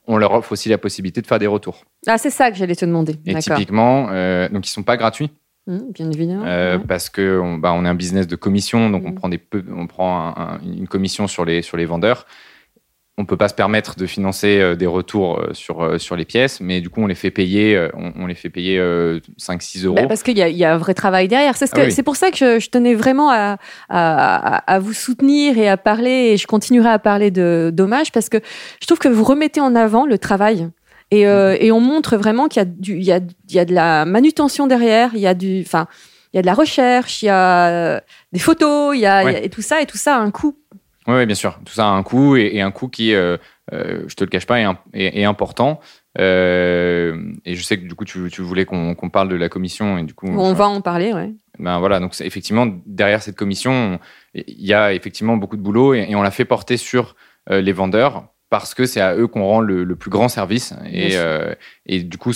On leur offre aussi la possibilité de faire des retours. Ah, c'est ça que j'allais te demander. Et typiquement, euh, donc ils sont pas gratuits Hum, bien évidemment. euh, ouais. parce que on, bah, on est un business de commission, donc on Mhm. prend des on prend un- un- une commission sur les sur les vendeurs. On peut pas se permettre de financer euh, des retours euh, sur euh, sur les pièces, mais du coup on les fait payer, on, on les fait payer 5-6 euros. Bah, parce qu'il y, y a un vrai travail derrière. C'est ce Ah oui. pour ça que je, tenais vraiment à, à, vous soutenir et à parler, et je continuerai à parler de dommage parce que je trouve que vous remettez en avant le travail. Et, euh, Mhm. et on montre vraiment qu'il y, a du- il y, a, il y a de la manutention derrière, il y a du, enfin, il y a de la recherche, il y a des photos, il y a, Ouais. il y a- et tout ça, et tout ça a un coût. Oui, bien sûr. Tout ça a un coût et, et un coût qui, euh, euh, je te le cache pas, est, im- est- est important. Euh, et je sais que du coup, tu, tu voulais qu'on parle de la commission et du coup, on va en parler, ouais. ben voilà. Donc effectivement, derrière cette commission, il y a effectivement beaucoup de boulot et, et on l'a fait porter sur euh, les vendeurs parce que c'est à eux qu'on rend le, le plus grand service. Et, euh, et du coup,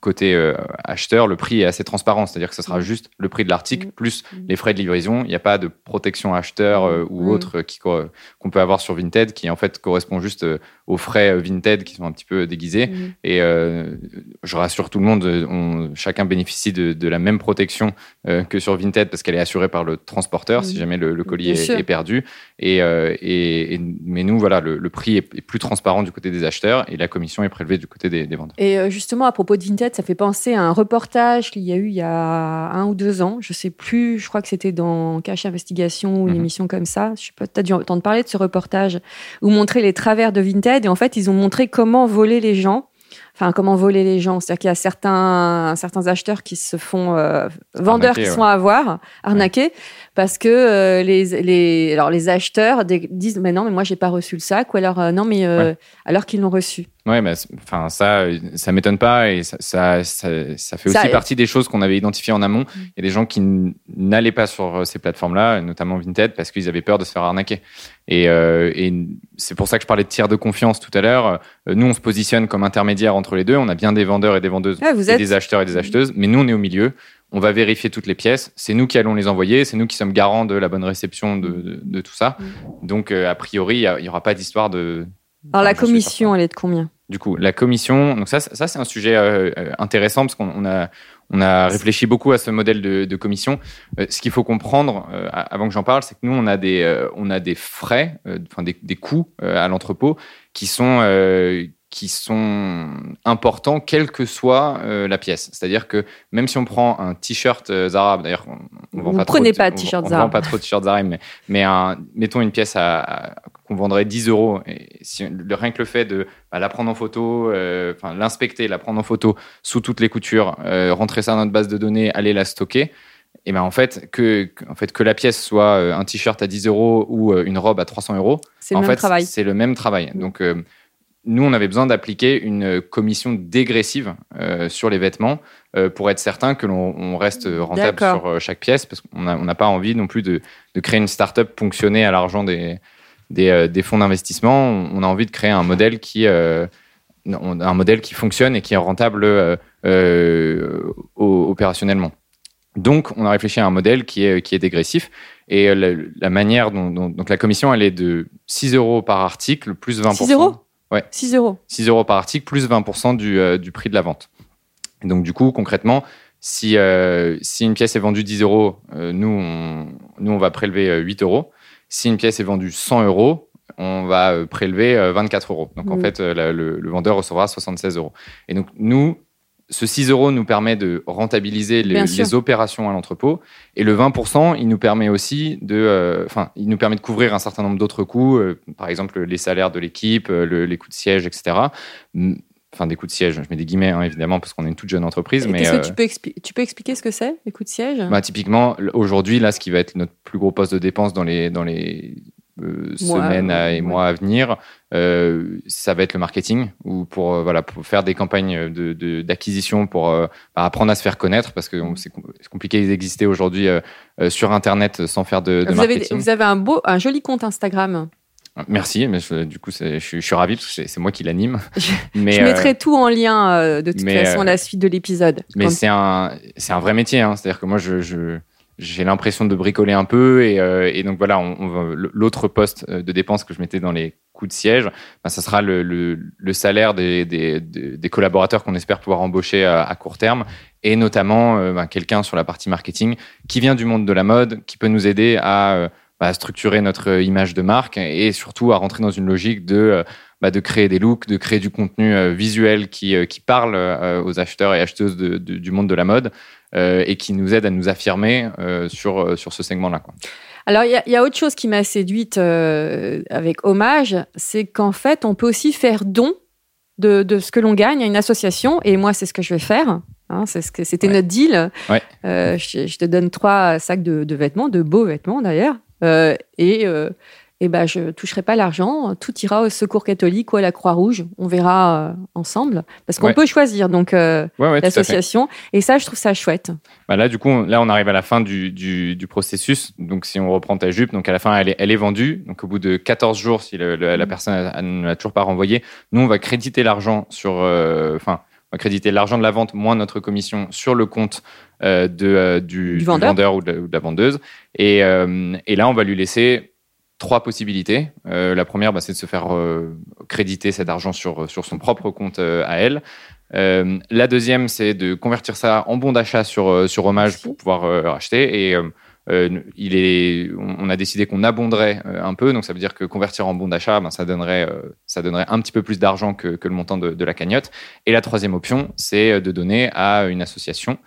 côté euh, acheteur, le prix est assez transparent. C'est-à-dire que ce sera Mm. juste le prix de l'article Mm. plus Mm. les frais de livraison. Il n'y a pas de protection acheteur euh, ou autre qui co- qu'on peut avoir sur Vinted, qui en fait correspond juste euh, aux frais euh, Vinted qui sont un petit peu déguisés. Et euh, je rassure tout le monde, euh, on- chacun bénéficie de, de la même protection euh, que sur Vinted parce qu'elle est assurée par le transporteur si jamais le, le colis est, perdu. Et, euh, et, et- mais nous, voilà, le, le prix est, est plus transparent du côté des acheteurs et la commission est prélevée du côté des, des vendeurs. Et euh, justement, à propos de Vinted, ça fait penser à un reportage qu'il y a eu il y a un ou deux ans. Je sais plus, je crois que c'était dans Cache Investigation ou une Mhm. émission comme ça. Je sais pas, tu as dû entendre parler de ce reportage où montrer les travers de Vinted. Et en fait, ils ont montré comment voler les gens. Enfin, comment voler les gens. C'est-à-dire qu'il y a certains, certains acheteurs qui se font, euh, vendeurs qui ouais. se font avoir, arnaquer, parce que euh, les, les, alors les acheteurs disent, mais non, mais moi, j'ai pas reçu le sac. Ou alors, euh, non, mais alors qu'ils l'ont reçu. Ouais, mais enfin ça, ça m'étonne pas et ça, ça, ça, ça fait aussi partie des choses qu'on avait identifiées en amont. Il y a des gens qui n'allaient pas sur ces plateformes-là, notamment Vinted, parce qu'ils avaient peur de se faire arnaquer. Et, et c'est pour ça que je parlais de tiers de confiance tout à l'heure. Nous, on se positionne comme intermédiaire entre les deux. On a bien des vendeurs et des vendeuses Ah, vous et êtes des acheteurs et des acheteuses, mais nous, on est au milieu. On va vérifier toutes les pièces. C'est nous qui allons les envoyer. C'est nous qui sommes garants de la bonne réception de, de, de tout ça. Donc, euh, a priori, il n'y aura pas d'histoire de. Alors, la Enfin, commission, elle est de combien? Du coup, la commission, donc ça, ça c'est un sujet euh, euh, intéressant parce qu'on on a, on a réfléchi beaucoup à ce modèle de, de commission. Euh, ce qu'il faut comprendre, euh, avant que j'en parle, c'est que nous, on a des, euh, on a des frais, enfin des, des coûts à l'entrepôt qui sont, qui sont importants, quelle que soit euh, la pièce. C'est-à-dire que même si on prend un t-shirt euh, Zara, d'ailleurs, on, on vend Vous pas prenez trop pas de on- t-shirt on Zara. vend pas trop de t-shirt Zara, mais, mais un, mettons une pièce à, à- qu'on vendrait 10 euros. Et si, le, rien que le fait de bah, la prendre en photo, euh, enfin l'inspecter, la prendre en photo sous toutes les coutures, euh, rentrer ça dans notre base de données, aller la stocker. Et ben en fait que, en fait que la pièce soit un t-shirt à 10 euros ou une robe à 300 euros, C'est le même travail. c'est le même travail. Donc nous on avait besoin d'appliquer une commission dégressive euh, sur les vêtements euh, pour être certain que l'on on reste rentable sur euh, chaque pièce parce qu'on n'a pas envie non plus de, de créer une start-up ponctionnée à l'argent des des, des fonds d'investissement. On, a envie de créer un modèle qui un modèle qui fonctionne et qui est rentable opérationnellement. Donc, on a réfléchi à un modèle qui est, qui est dégressif. Et la, la manière dont, dont- donc la commission, elle est de 6 euros par article, plus 20%. 6 euros? Ouais. 6 euros. 6 euros par article, plus 20% du, euh, du prix de la vente. Et donc, du coup, concrètement, si, euh, si une pièce est vendue 10 euros, euh, nous, on, nous, on va prélever euh, 8 euros. Si une pièce est vendue 100 euros, on va euh, prélever euh, 24 euros. Donc, en Mm. fait, euh, la- le, le vendeur recevra 76 euros. Et donc, nous, ce 6 euros nous permet de rentabiliser les, opérations à l'entrepôt. Et le 20%, il nous permet aussi de, euh, il nous permet de couvrir un certain nombre d'autres coûts, euh, par exemple les salaires de l'équipe, euh, le- les coûts de siège, etc. Enfin, des coûts de siège, je mets des guillemets, hein, évidemment, parce qu'on est une toute jeune entreprise. Et Mais que tu peux, tu peux expliquer ce que c'est, les coups de siège? Bah, typiquement, aujourd'hui, là, ce qui va être notre plus gros poste de dépense dans les, dans les euh, semaines à- et ouais. mois à venir, euh, ça va être le marketing, ou pour, euh, voilà, pour faire des campagnes de- de- d'acquisition pour euh, bah, apprendre à se faire connaître, parce que on- c'est com- c'est compliqué d'exister aujourd'hui sur Internet sans faire de, de vous, avez, marketing. vous avez un beau, un joli compte Instagram. Merci, mais je- du coup, je, suis- je suis ravi parce que c'est- moi qui l'anime. Mais, Je euh, mettrai tout en lien euh, de toute mais, façon à la suite de l'épisode. Mais c'est un, c'est un vrai métier. Hein. C'est-à-dire que moi, je, je- j'ai l'impression de bricoler un peu. Et, euh, et donc voilà, on, on l'autre poste euh, de dépense que je mettais dans les coûts de siège, ben, ça sera le, le, le salaire des, des, des- collaborateurs qu'on espère pouvoir embaucher à, court terme. Et notamment euh, ben, quelqu'un sur la partie marketing qui vient du monde de la mode, qui peut nous aider à, euh, structurer notre image de marque et surtout à rentrer dans une logique de bah, de créer des looks, de créer du contenu visuel qui, qui parle aux acheteurs et acheteuses du monde de la mode et qui nous aide à nous affirmer euh, sur, euh, sur ce segment-là. Alors, il y, a- il y a autre chose qui m'a séduite euh, avec Hommage, c'est qu'en fait, on peut aussi faire don de, de ce que l'on gagne à une association. Et moi, c'est ce que je vais faire. Hein, c'est ce que c'était Ouais. notre deal. Ouais. Euh, je, je te donne trois sacs de, de vêtements, de beaux vêtements d'ailleurs. Euh, et, euh, eh ben, je toucherai pas l'argent, tout ira au Secours catholique ou à la Croix-Rouge. On verra euh, ensemble, parce qu'on Ouais. peut choisir donc euh, Ouais, ouais, l'association. Et ça, je trouve ça chouette. Bah là, du coup, là, on arrive à la fin du, du, du processus. Donc, si on reprend ta jupe, donc à la fin, elle est, elle est vendue. Donc, au bout de 14 jours, si le- le- la personne a- ne l'a toujours pas renvoyé, nous, on va créditer l'argent sur, euh, enfin, on va créditer l'argent de la vente moins notre commission sur le compte de, du, Du vendeur. ou, de la, ou de la vendeuse. Et, et là, on va lui laisser trois possibilités. Euh, la première, bah, c'est de se faire euh, créditer cet argent sur, sur son propre compte euh, à elle. Euh, la deuxième, c'est de convertir ça en bon d'achat sur, euh, sur Hommage pour pouvoir euh, racheter. Et euh, euh, il est, on a décidé qu'on abonderait euh, un peu. Donc, ça veut dire que convertir en bon d'achat, ben, ça, donnerait, euh, ça donnerait un petit peu plus d'argent que, que le montant de, de la cagnotte. Et la troisième option, c'est euh, de donner à une association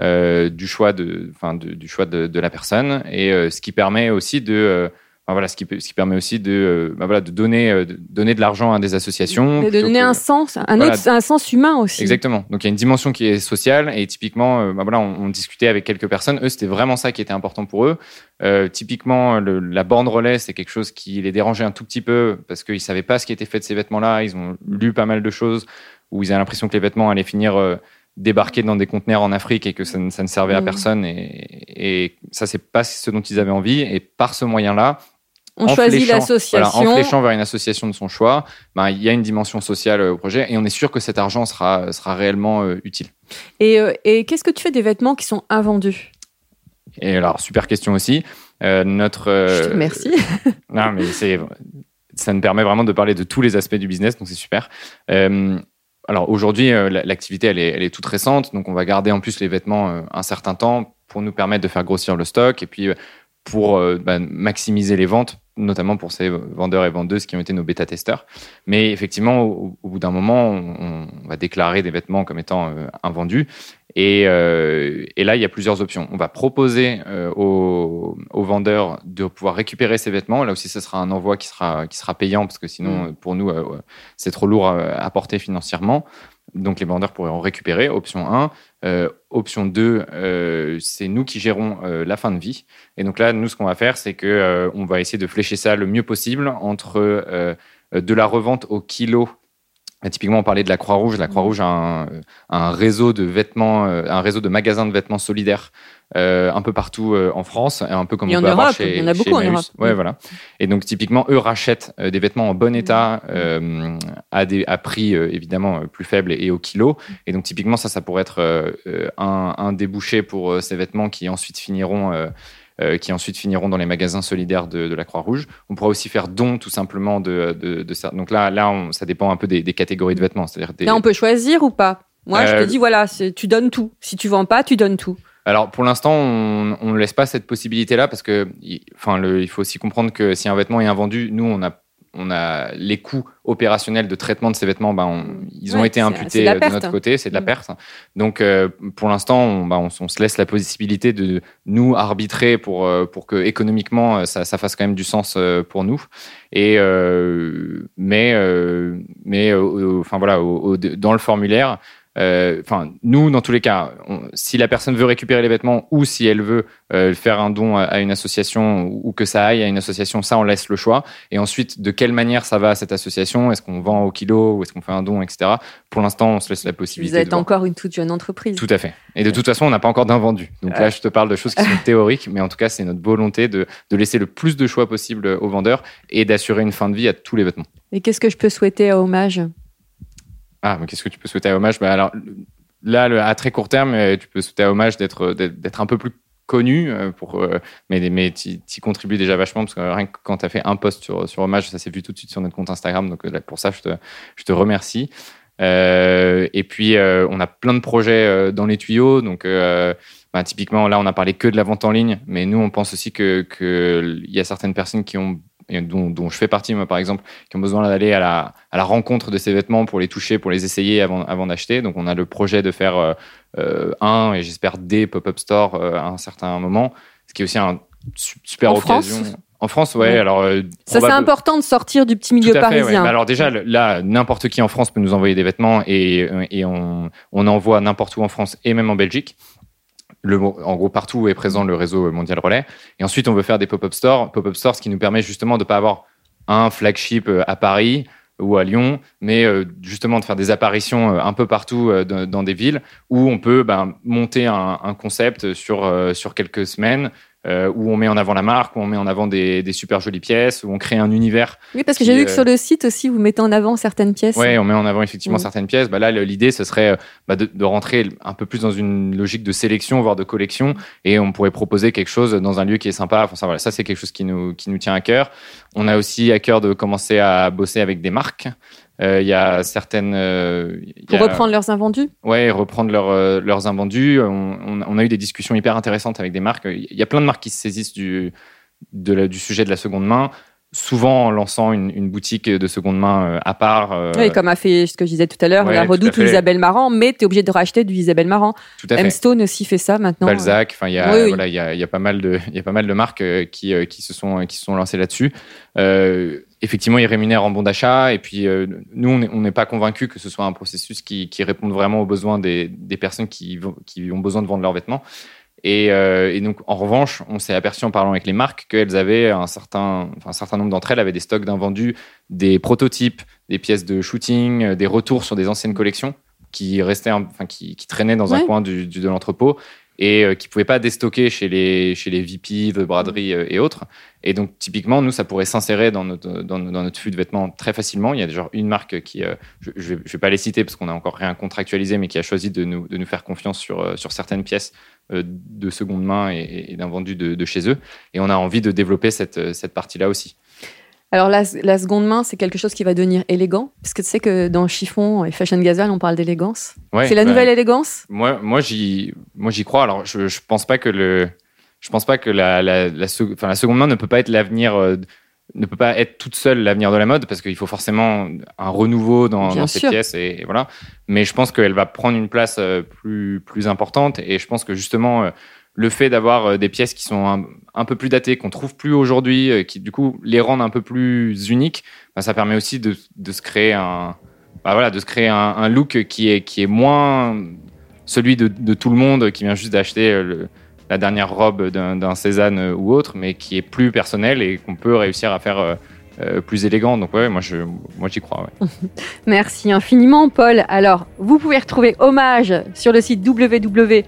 euh, du choix, de, de- du choix de, de la personne. Et euh, ce qui permet aussi de. Enfin, voilà, ce qui, ce qui permet aussi de, euh, ben, voilà, de, donner, euh, de donner de l'argent à des associations. De donner que- un sens, un, Voilà. autre, un sens humain aussi. Exactement. Donc il y a une dimension qui est sociale et typiquement, euh, bah voilà, on, on discutait avec quelques personnes. Eux, c'était vraiment ça qui était important pour eux. Euh, typiquement, le- la borne relais, c'est quelque chose qui les dérangeait un tout petit peu parce qu'ils savaient pas ce qui était fait de ces vêtements-là. Ils ont lu pas mal de choses où ils avaient l'impression que les vêtements allaient finir euh, débarqués dans des conteneurs en Afrique et que ça, ne- ça ne servait à Mm. personne. Et, et ça, c'est pas ce dont ils avaient envie. Et par ce moyen-là, On en choisit l'association. voilà, en fléchant vers une association de son choix, ben, il y a une dimension sociale euh, au projet et on est sûr que cet argent sera, sera réellement euh, utile. Et, euh, et qu'est-ce que tu fais des vêtements qui sont invendus? Et alors, super question aussi. Euh, notre. Je te euh, remercie. Non, mais c'est, ça nous permet vraiment de parler de tous les aspects du business, donc c'est super. Alors aujourd'hui, la- l'activité, elle est, elle est toute récente, donc on va garder en plus les vêtements un certain temps pour nous permettre de faire grossir le stock et puis pour euh, bah, maximiser les ventes, notamment pour ces vendeurs et vendeuses qui ont été nos bêta-testeurs. Mais effectivement, au, au bout d'un moment, on, on va déclarer des vêtements comme étant euh, invendus. Et, euh, et là, il y a plusieurs options. On va proposer euh, aux, aux vendeurs de pouvoir récupérer ces vêtements. Là aussi, ce sera un envoi qui sera, qui sera payant parce que sinon, Mm. pour nous, euh, c'est trop lourd à, à porter financièrement. Donc, les vendeurs pourraient en récupérer. Option 1. Euh, option 2, euh, c'est nous qui gérons euh, la fin de vie. Et donc là, nous, ce qu'on va faire, c'est que on va essayer de flécher ça le mieux possible entre de la revente au kilo. Typiquement, on parlait de la Croix-Rouge. La Croix-Rouge a un, réseau de vêtements, un réseau de magasins de vêtements solidaires euh, un peu partout euh, en France, un peu comme Et on en peut avoir Europe, chez, il y en a beaucoup en. Europe. Ouais, Mm. voilà. Et donc typiquement, eux rachètent euh, des vêtements en bon état euh, à des à prix évidemment plus faibles et, et au kilo. Et donc typiquement, ça, ça pourrait être un, un débouché pour ces vêtements qui ensuite finiront. qui ensuite finiront dans les magasins solidaires de, de la Croix-Rouge. On pourra aussi faire don tout simplement de, de, de ça. Donc là, là on- ça dépend un peu des, des catégories de vêtements. C'est-à-dire des, Là, on peut choisir ou pas? Moi, je te dis, voilà, tu donnes tout. Si tu vends pas, tu donnes tout. Alors pour l'instant, on ne laisse pas cette possibilité-là parce que, enfin, le, il faut aussi comprendre que si un vêtement est invendu, nous on a on a les coûts opérationnels de traitement de ces vêtements, ben, on- ils ont Ouais, été imputés de euh, de notre côté, c'est de la Mm. perte. Donc euh, pour l'instant, on, ben, on, se laisse la possibilité de nous arbitrer pour euh, pour que économiquement ça, ça fasse quand même du sens pour nous. Et euh, mais euh, mais enfin voilà, au- au- dans le formulaire. Euh, Enfin, nous, dans tous les cas, on- si la personne veut récupérer les vêtements ou si elle veut euh, faire un don à, à une association ou, ou que ça aille à une association, ça, on laisse le choix. Et ensuite, de quelle manière ça va à cette association? Est-ce qu'on vend au kilo ou est-ce qu'on fait un don, etc. Pour l'instant, on se laisse la Vous possibilité. êtes de voir. encore une toute jeune entreprise. Tout à fait. Et de toute façon, on n'a pas encore d'invendu. Donc là, je te parle de choses qui sont théoriques, mais en tout cas, c'est notre volonté de, de laisser le plus de choix possible aux vendeurs et d'assurer une fin de vie à tous les vêtements. Et qu'est-ce que je peux souhaiter à Hommage? Ah, mais qu'est-ce que tu peux souhaiter à Hommage bah, alors, Là, à très court terme, euh, tu peux souhaiter à Hommage d'être d'être d'être un peu plus connu, euh, pour, euh, mais, mais tu y contribues déjà vachement, parce que rien que quand tu as fait un post sur, sur Hommage, ça s'est vu tout de suite sur notre compte Instagram. Donc euh, pour ça, je te, je te remercie. Euh, et puis, euh, on a plein de projets euh, dans les tuyaux. Donc, euh, bah, typiquement, là, on a parlé que de la vente en ligne, mais nous, on pense aussi que que il y a certaines personnes qui ont et dont, dont je fais partie, moi, par exemple, qui ont besoin d'aller à la, à la rencontre de ces vêtements pour les toucher, pour les essayer avant, avant d'acheter. Donc, on a le projet de faire euh, euh, un et j'espère des pop-up stores euh, à un certain moment, ce qui est aussi un su- super En occasion. France en France, ouais. Ouais. Alors, euh, Ça, c'est important de sortir du petit milieu tout à fait, ouais. parisien. Mais alors déjà, là, n'importe qui en France peut nous envoyer des vêtements et, et on, on envoie n'importe où en France et même en Belgique. Le, en gros, partout où est présent le réseau mondial relais. Et ensuite, on veut faire des pop-up stores. Pop-up stores, ce qui nous permet justement de ne pas avoir un flagship à Paris ou à Lyon, mais justement de faire des apparitions un peu partout dans, des villes où on peut ben, monter un, un, concept sur, sur quelques semaines, euh, où on met en avant la marque, où on met en avant des, super jolies pièces, où on crée un univers. Oui, parce que j'ai vu que sur le site aussi, vous mettez en avant certaines pièces. Oui, on met en avant effectivement certaines pièces. Bah là, l'idée, ce serait euh, bah, de, rentrer un peu plus dans une logique de sélection, voire de collection, et on pourrait proposer quelque chose dans un lieu qui est sympa. Enfin, ça, voilà, ça c'est quelque chose qui nous, qui nous tient à cœur. On a aussi à cœur de commencer à bosser avec des marques. Euh, il y a certaines. Euh, Pour reprendre leurs invendus? Ouais, reprendre euh, leurs invendus. On, on, a eu des discussions hyper intéressantes avec des marques. Il y a plein de marques qui se saisissent du, de du sujet de la seconde main souvent en lançant une, une, boutique de seconde main à part. Oui, comme a fait ce que je disais tout à l'heure, la Redoute ou Isabelle Marant, mais tu es obligé de racheter du Isabelle Marant. Tout à M Stone aussi fait ça maintenant. Balzac, enfin il y a voilà, il y a, y a pas mal de il y a pas mal de marques qui qui se sont qui se sont lancées là-dessus. Euh, effectivement, ils rémunèrent en bon d'achat. Et puis, euh, nous, on n'est pas convaincus que ce soit un processus qui, qui réponde vraiment aux besoins des, des personnes qui, qui, ont besoin de vendre leurs vêtements. Et, euh, et donc, en revanche, on s'est aperçu en parlant avec les marques qu'elles avaient un certain, enfin, un certain nombre d'entre elles avaient des stocks d'invendus, des prototypes, des pièces de shooting, euh, des retours sur des anciennes collections qui restaient, enfin, qui, qui traînaient dans un coin du, du, de l'entrepôt et euh, qui ne pouvaient pas déstocker chez les, chez les VP de braderie euh, et autres. Et donc, typiquement, nous, ça pourrait s'insérer dans notre, dans, notre flux de vêtements très facilement. Il y a genre une marque qui, euh, je ne vais, pas les citer parce qu'on n'a encore rien contractualisé, mais qui a choisi de nous, de nous faire confiance sur, sur certaines pièces de seconde main et, d'un vendu de, de, chez eux. Et on a envie de développer cette, cette partie-là aussi. Alors la, seconde main, c'est quelque chose qui va devenir élégant, parce que tu sais que dans chiffon et fashion gasoil, on parle d'élégance. c'est la bah, nouvelle élégance? Moi, moi j'y, moi j'y crois. Alors je, je pense pas que le, je pense pas que la, la, la, enfin, la seconde main ne peut pas être l'avenir, euh, ne peut pas être toute seule l'avenir de la mode, parce qu'il faut forcément un renouveau dans, dans ces pièces et, voilà. Mais je pense qu'elle va prendre une place euh, plus plus importante, et je pense que justement euh, le fait d'avoir euh, des pièces qui sont un, peu plus datées, qu'on trouve plus aujourd'hui, euh, qui du coup les rendent un peu plus uniques, bah, ça permet aussi de, se créer un, bah, voilà, de se créer un, look qui est, qui est moins celui de, tout le monde qui vient juste d'acheter euh, la dernière robe d'un Cézanne ou autre, mais qui est plus personnel et qu'on peut réussir à faire plus élégant. Donc ouais, moi je, moi j'y crois. Merci infiniment, Paul. Alors, vous pouvez retrouver Hommage sur le site www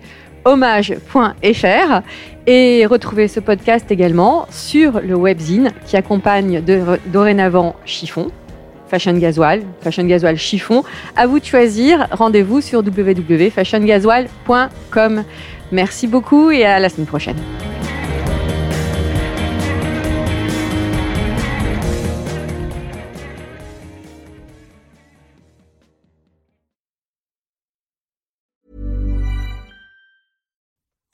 hommage.fr et retrouver ce podcast également sur le webzine qui accompagne dorénavant Chiffon, Fashion Gasoil, Fashion Gasoil Chiffon. À vous de choisir. Rendez-vous sur www.fashiongasoil.com. Merci beaucoup et à la semaine prochaine.